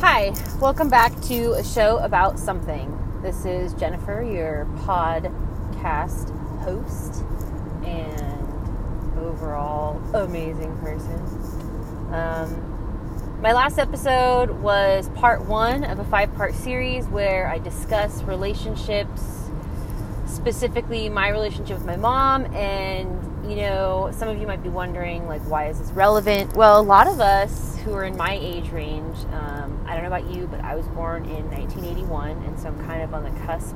Hi, welcome back to a show about something. This is Jennifer, your podcast host and overall amazing person. Um, my last episode was part one of a five part series where I discuss relationships, specifically my relationship with my mom. And, you know, some of you might be wondering, like, why is this relevant? Well, a lot of us who are in my age range, um, I don't know about you, but I was born in 1981, and so I'm kind of on the cusp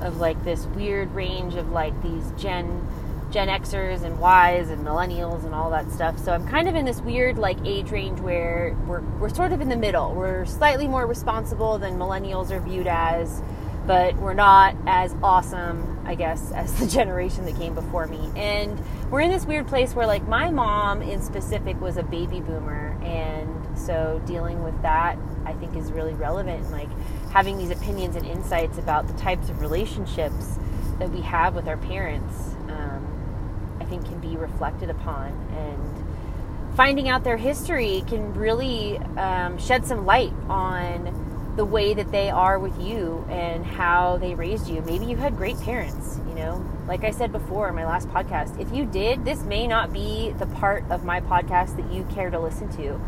of like this weird range of like these Gen Gen Xers and Ys and millennials and all that stuff. So I'm kind of in this weird like age range where we're we're sort of in the middle. We're slightly more responsible than millennials are viewed as, but we're not as awesome, I guess, as the generation that came before me. And we're in this weird place where like my mom in specific was a baby boomer. And so dealing with that I think is really relevant. Like having these opinions and insights about the types of relationships that we have with our parents um, I think can be reflected upon. And finding out their history can really um, shed some light on the way that they are with you and how they raised you. Maybe you had great parents, you know. Like I said before in my last podcast, if you did, this may not be the part of my podcast that you care to listen to.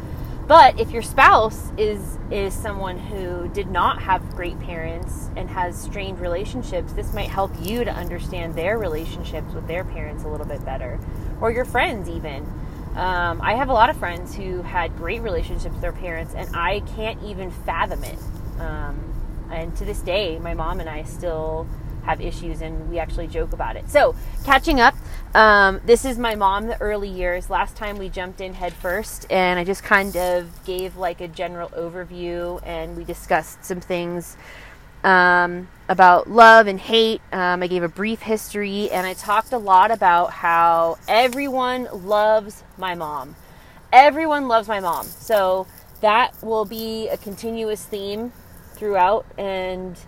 But if your spouse is is someone who did not have great parents and has strained relationships, this might help you to understand their relationships with their parents a little bit better, or your friends even. Um, I have a lot of friends who had great relationships with their parents, and I can't even fathom it. Um, and to this day, my mom and I still have issues, and we actually joke about it. So, catching up, um, this is my mom, the early years. Last time we jumped in head first, and I just kind of gave like a general overview, and we discussed some things um, about love and hate. Um, I gave a brief history, and I talked a lot about how everyone loves my mom. Everyone loves my mom. So, that will be a continuous theme throughout and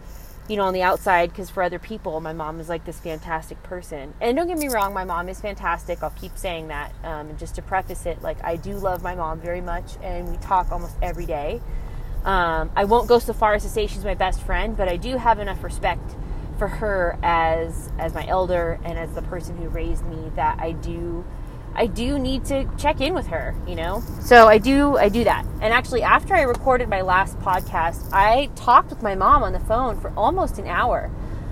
you know on the outside because for other people my mom is like this fantastic person and don't get me wrong my mom is fantastic i'll keep saying that um, and just to preface it like i do love my mom very much and we talk almost every day um, i won't go so far as to say she's my best friend but i do have enough respect for her as as my elder and as the person who raised me that i do I do need to check in with her, you know? So I do I do that. And actually after I recorded my last podcast, I talked with my mom on the phone for almost an hour.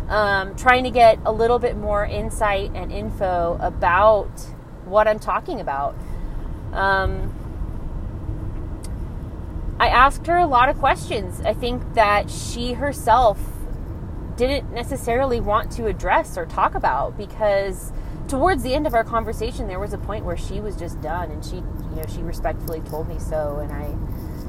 Um, trying to get a little bit more insight and info about what I'm talking about. Um, I asked her a lot of questions. I think that she herself didn't necessarily want to address or talk about because towards the end of our conversation there was a point where she was just done and she you know she respectfully told me so. And i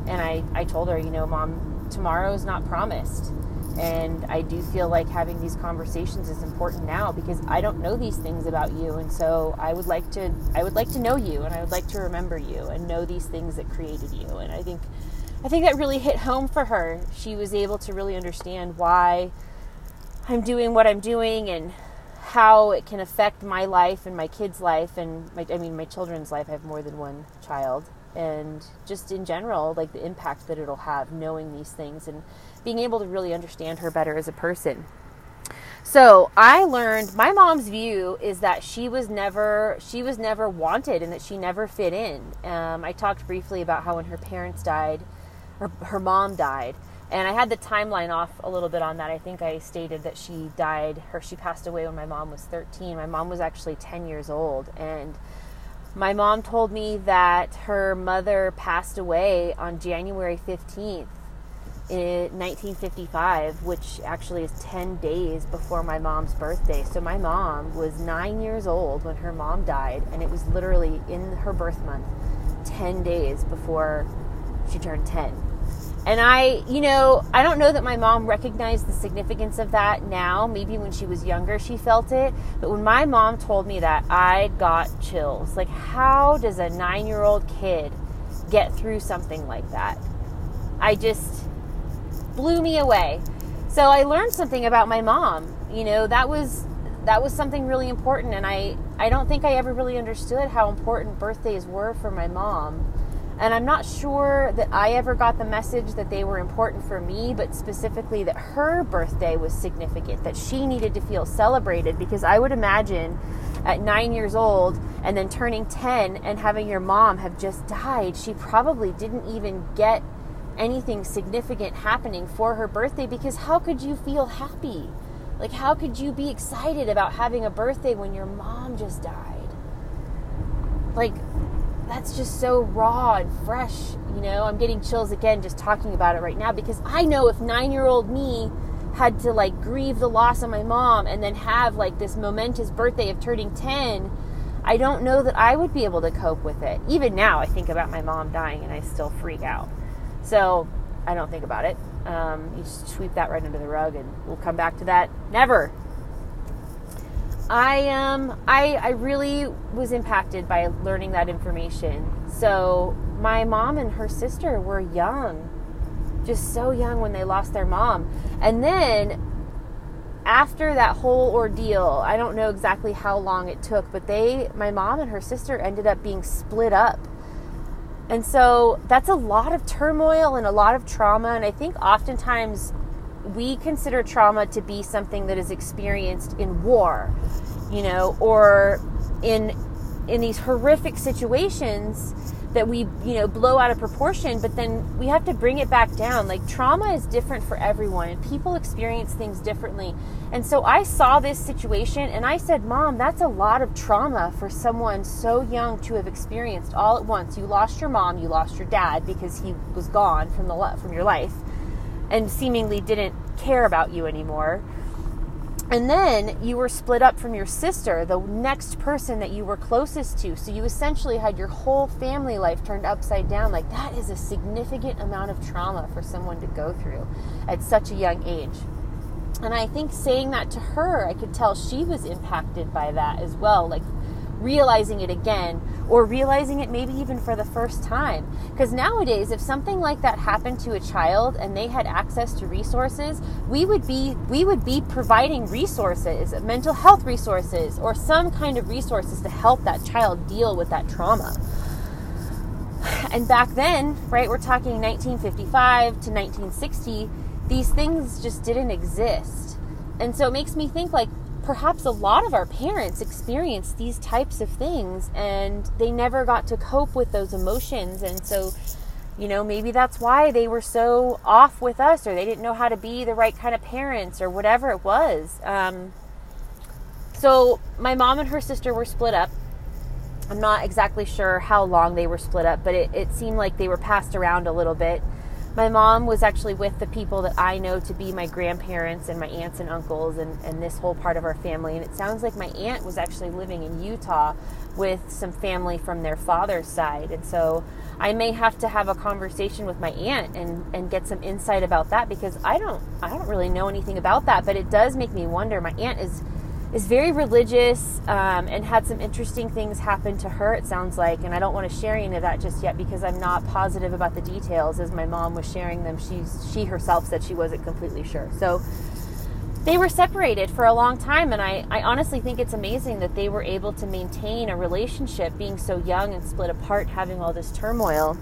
and i i told her you know mom tomorrow is not promised. And i do feel like having these conversations is important now because i don't know these things about you. And so i would like to i would like to know you and i would like to remember you and know these things that created you. And i think i think that really hit home for her she was able to really understand why i'm doing what i'm doing and how it can affect my life and my kids' life and my, I mean my children's life. I have more than one child, and just in general, like the impact that it'll have knowing these things and being able to really understand her better as a person. So I learned my mom's view is that she was never she was never wanted and that she never fit in. Um, I talked briefly about how when her parents died, her, her mom died, and I had the timeline off a little bit on that. I think I stated that she died, her she passed away when my mom was 13. My mom was actually 10 years old. And my mom told me that her mother passed away on January 15th in eh, 1955, which actually is 10 days before my mom's birthday. So my mom was nine years old when her mom died, and it was literally in her birth month, 10 days before she turned 10. And I, you know, I don't know that my mom recognized the significance of that now. Maybe when she was younger, she felt it. But when my mom told me that, I got chills. Like, how does a nine year old kid get through something like that? I just blew me away. So I learned something about my mom. You know, that was that was something really important and I I don't think I ever really understood how important birthdays were for my mom And I'm not sure that I ever got the message that they were important for me, but specifically that her birthday was significant, that she needed to feel celebrated. Because I would imagine at nine years old and then turning 10 and having your mom have just died, she probably didn't even get anything significant happening for her birthday because how could you feel happy? Like, how could you be excited about having a birthday when your mom just died? Like, that's just so raw and fresh. You know, I'm getting chills again just talking about it right now because I know if nine year old me had to like grieve the loss of my mom and then have like this momentous birthday of turning 10, I don't know that I would be able to cope with it. Even now, I think about my mom dying and I still freak out. So I don't think about it. Um, you just sweep that right under the rug and we'll come back to that. Never. I um I I really was impacted by learning that information. So my mom and her sister were young, just so young when they lost their mom. And then after that whole ordeal, I don't know exactly how long it took, but they my mom and her sister ended up being split up. And so that's a lot of turmoil and a lot of trauma and I think oftentimes we consider trauma to be something that is experienced in war, you know, or in in these horrific situations that we, you know, blow out of proportion, but then we have to bring it back down. Like trauma is different for everyone people experience things differently. And so I saw this situation and I said, "Mom, that's a lot of trauma for someone so young to have experienced all at once. You lost your mom, you lost your dad because he was gone from the from your life." And seemingly didn't care about you anymore. And then you were split up from your sister, the next person that you were closest to. So you essentially had your whole family life turned upside down. Like, that is a significant amount of trauma for someone to go through at such a young age. And I think saying that to her, I could tell she was impacted by that as well. Like, realizing it again or realizing it maybe even for the first time. Because nowadays, if something like that happened to a child and they had access to resources, we would be we would be providing resources, mental health resources, or some kind of resources to help that child deal with that trauma. And back then, right, we're talking 1955 to 1960, these things just didn't exist. And so it makes me think like perhaps a lot of our parents experienced these types of things and they never got to cope with those emotions. And so, you know, maybe that's why they were so off with us or they didn't know how to be the right kind of parents or whatever it was. Um, so, my mom and her sister were split up. I'm not exactly sure how long they were split up, but it, it seemed like they were passed around a little bit my mom was actually with the people that I know to be my grandparents and my aunts and uncles and, and this whole part of our family. And it sounds like my aunt was actually living in Utah with some family from their father's side. And so I may have to have a conversation with my aunt and, and get some insight about that because I don't I don't really know anything about that. But it does make me wonder. My aunt is is very religious um, and had some interesting things happen to her, it sounds like. And I don't want to share any of that just yet because I'm not positive about the details. As my mom was sharing them, she's, she herself said she wasn't completely sure. So they were separated for a long time. And I, I honestly think it's amazing that they were able to maintain a relationship being so young and split apart, having all this turmoil.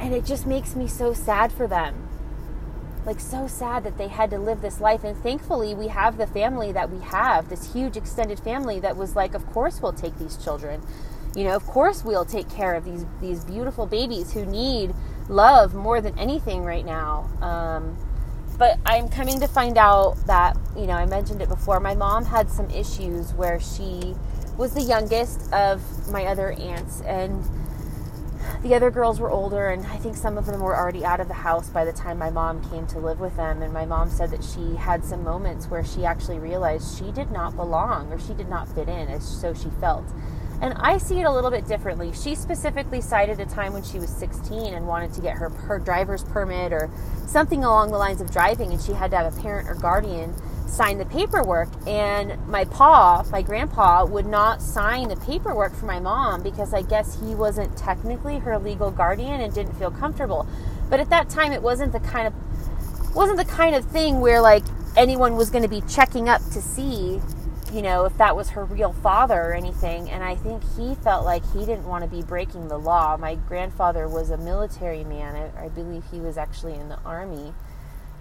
And it just makes me so sad for them like so sad that they had to live this life. And thankfully we have the family that we have this huge extended family that was like of course we'll take these children. You know of course we'll take care of these these beautiful babies who need love more than anything right now. Um, but i'm coming to find out that you know i mentioned it before my mom had some issues where she was the youngest of my other aunts. And the other girls were older, and I think some of them were already out of the house by the time my mom came to live with them. And my mom said that she had some moments where she actually realized she did not belong or she did not fit in, as so she felt. And I see it a little bit differently. She specifically cited a time when she was 16 and wanted to get her, her driver's permit or something along the lines of driving, and she had to have a parent or guardian sign the paperwork. And my pa, my grandpa, would not sign the paperwork for my mom because I guess he wasn't technically her legal guardian and didn't feel comfortable. But at that time, it wasn't the kind of wasn't the kind of thing where like anyone was going to be checking up to see you know, if that was her real father or anything. And I think he felt like he didn't want to be breaking the law. My grandfather was a military man. I, I believe he was actually in the army.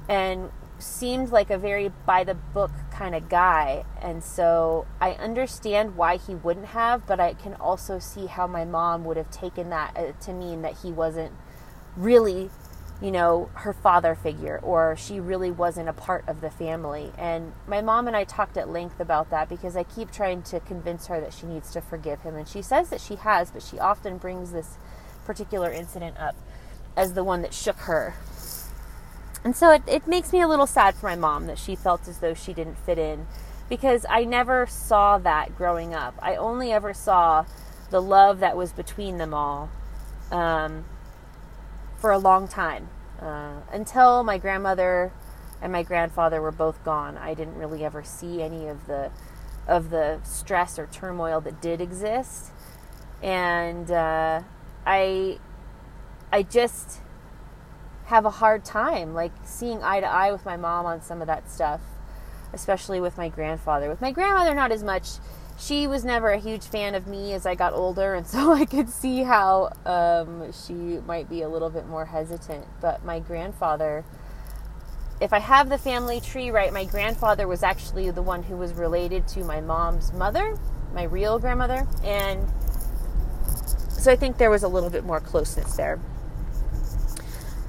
And seemed like a very by the book kind of guy. And so I understand why he wouldn't have, but I can also see how my mom would have taken that uh, to mean that he wasn't really you know, her father figure or she really wasn't a part of the family. And my mom and I talked at length about that because I keep trying to convince her that she needs to forgive him. And she says that she has, but she often brings this particular incident up as the one that shook her. And so it, it makes me a little sad for my mom that she felt as though she didn't fit in because I never saw that growing up. I only ever saw the love that was between them all. Um, for a long time uh, until my grandmother and my grandfather were both gone. I didn't really ever see any of the of the stress or turmoil that did exist, and uh, I I just have a hard time like seeing eye to eye with my mom on some of that stuff, especially with my grandfather. With my grandmother, not as much she was never a huge fan of me as I got older, and so I could see how um, she might be a little bit more hesitant. But my grandfather, if I have the family tree right, my grandfather was actually the one who was related to my mom's mother, my real grandmother, and so I think there was a little bit more closeness there.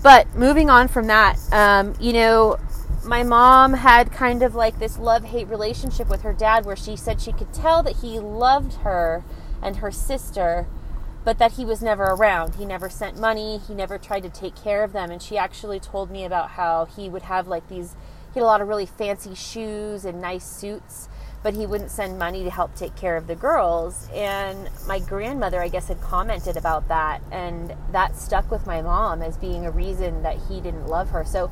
But moving on from that, um, you know, my mom had kind of like this love hate relationship with her dad where she said she could tell that he loved her and her sister, but that he was never around. He never sent money, he never tried to take care of them. And she actually told me about how he would have like these, he had a lot of really fancy shoes and nice suits. But he wouldn't send money to help take care of the girls. And my grandmother, I guess, had commented about that. And that stuck with my mom as being a reason that he didn't love her. So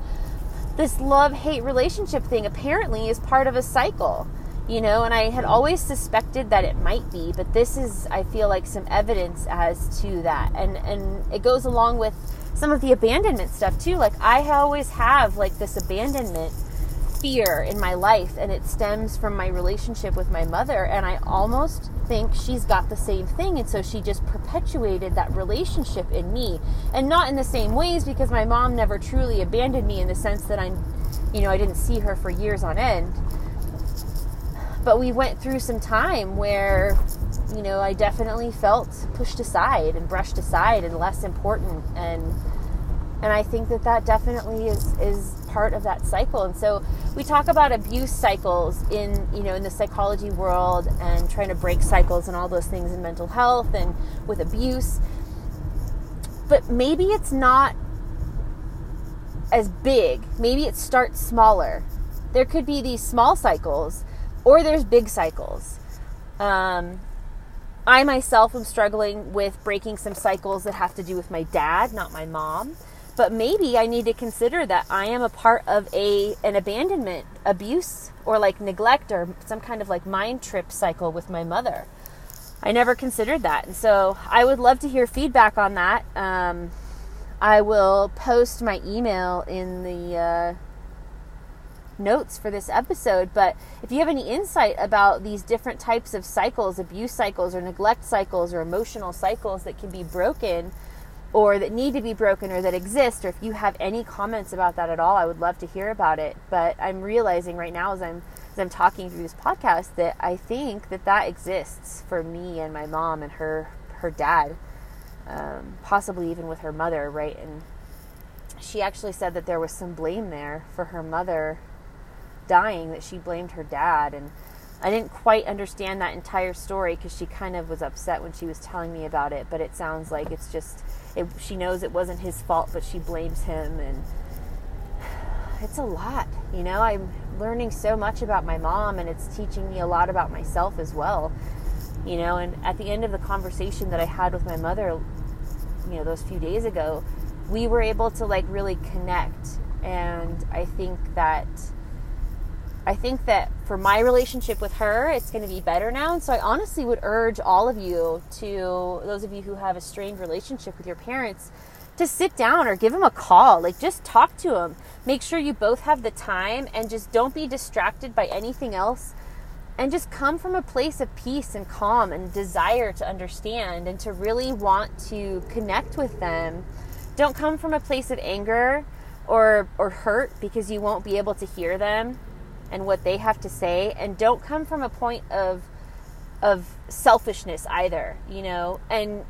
this love hate relationship thing apparently is part of a cycle you know and i had always suspected that it might be but this is i feel like some evidence as to that and and it goes along with some of the abandonment stuff too like i always have like this abandonment fear in my life and it stems from my relationship with my mother and i almost think she's got the same thing and so she just perpetuated that relationship in me. And not in the same ways because my mom never truly abandoned me in the sense that i'm you know i didn't see her for years on end. But we went through some time where you know i definitely felt pushed aside and brushed aside and less important and and i think that that definitely is is part of that cycle. And so we talk about abuse cycles in you know in the psychology world and trying to break cycles and all those things in mental health and with abuse. But maybe it's not as big. Maybe it starts smaller. There could be these small cycles or there's big cycles. Um, i myself am struggling with breaking some cycles that have to do with my dad not my mom but maybe I need to consider that I am a part of a an abandonment, abuse, or like neglect, or some kind of like mind trip cycle with my mother. I never considered that, and so I would love to hear feedback on that. Um, I will post my email in the uh, notes for this episode. But if you have any insight about these different types of cycles, abuse cycles, or neglect cycles, or emotional cycles that can be broken or that need to be broken or that exist or if you have any comments about that at all i would love to hear about it. But i'm realizing right now as i'm as i'm talking through this podcast that i think that that exists for me and my mom and her her dad um, possibly even with her mother right? And she actually said that there was some blame there for her mother dying that she blamed her dad. And I didn't quite understand that entire story because she kind of was upset when she was telling me about it, but it sounds like it's just it, she knows it wasn't his fault, but she blames him, and it's a lot. You know, I'm learning so much about my mom, and it's teaching me a lot about myself as well. You know, and at the end of the conversation that I had with my mother, you know, those few days ago, we were able to like really connect, and I think that I think that for my relationship with her, it's going to be better now. And so I honestly would urge all of you to, those of you who have a strained relationship with your parents, to sit down or give them a call. Like just talk to them. Make sure you both have the time and just don't be distracted by anything else and just come from a place of peace and calm and desire to understand and to really want to connect with them. Don't come from a place of anger or or hurt because you won't be able to hear them and what they have to say and don't come from a point of of selfishness either, you know. And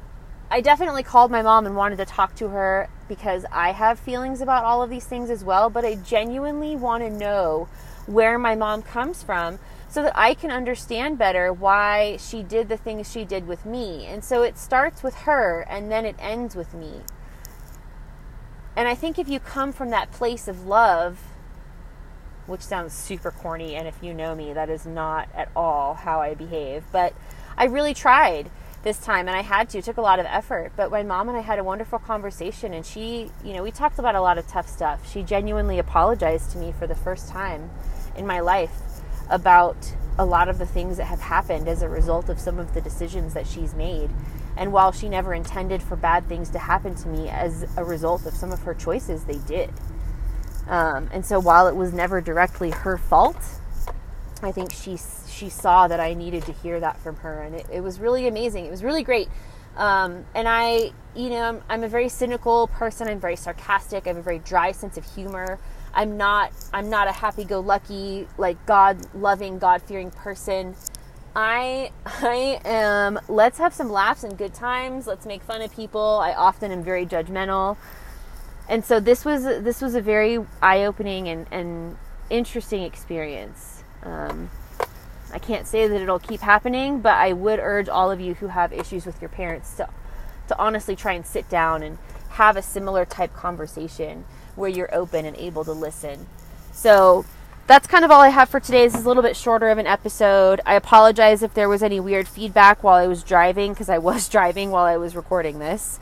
I definitely called my mom and wanted to talk to her because I have feelings about all of these things as well, but I genuinely want to know where my mom comes from so that I can understand better why she did the things she did with me. And so it starts with her and then it ends with me. And I think if you come from that place of love, which sounds super corny, and if you know me, that is not at all how I behave, but I really tried this time and I had to. It took a lot of effort. But my mom and I had a wonderful conversation and she, you know, we talked about a lot of tough stuff. She genuinely apologized to me for the first time in my life about a lot of the things that have happened as a result of some of the decisions that she's made. And while she never intended for bad things to happen to me as a result of some of her choices, they did. Um, and so while it was never directly her fault, I think she she saw that I needed to hear that from her, and it, it was really amazing. It was really great. Um, and I, you know, I'm, I'm, a very cynical person. I'm very sarcastic. I have a very dry sense of humor. I'm not I'm not a happy-go-lucky, like God-loving, God-fearing person. I I am let's have some laughs and good times. Let's make fun of people. I often am very judgmental. And so this was this was a very eye-opening and, and interesting experience. Um, I can't say that it'll keep happening, but I would urge all of you who have issues with your parents to to honestly try and sit down and have a similar type conversation where you're open and able to listen. So that's kind of all I have for today. This is a little bit shorter of an episode. I apologize if there was any weird feedback while I was driving because I was driving while I was recording this.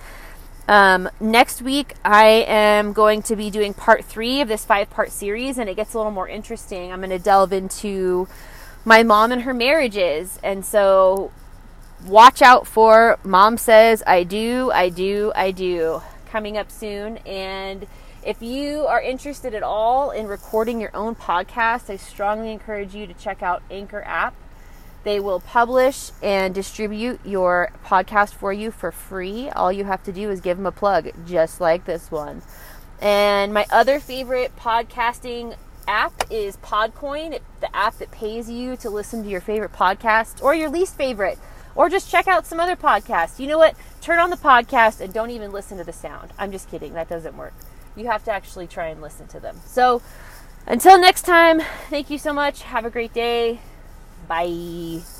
Um, next week, I am going to be doing part three of this five part series, and it gets a little more interesting. I'm going to delve into my mom and her marriages. And so, watch out for Mom Says I Do, I Do, I Do coming up soon. And if you are interested at all in recording your own podcast, I strongly encourage you to check out Anchor app. They will publish and distribute your podcast for you for free. All you have to do is give them a plug, just like this one. And my other favorite podcasting app is Podcoin, the app that pays you to listen to your favorite podcast or your least favorite, or just check out some other podcasts. You know what? Turn on the podcast and don't even listen to the sound. I'm just kidding, that doesn't work you have to actually try and listen to them. So until next time, thank you so much. Have a great day. Bye.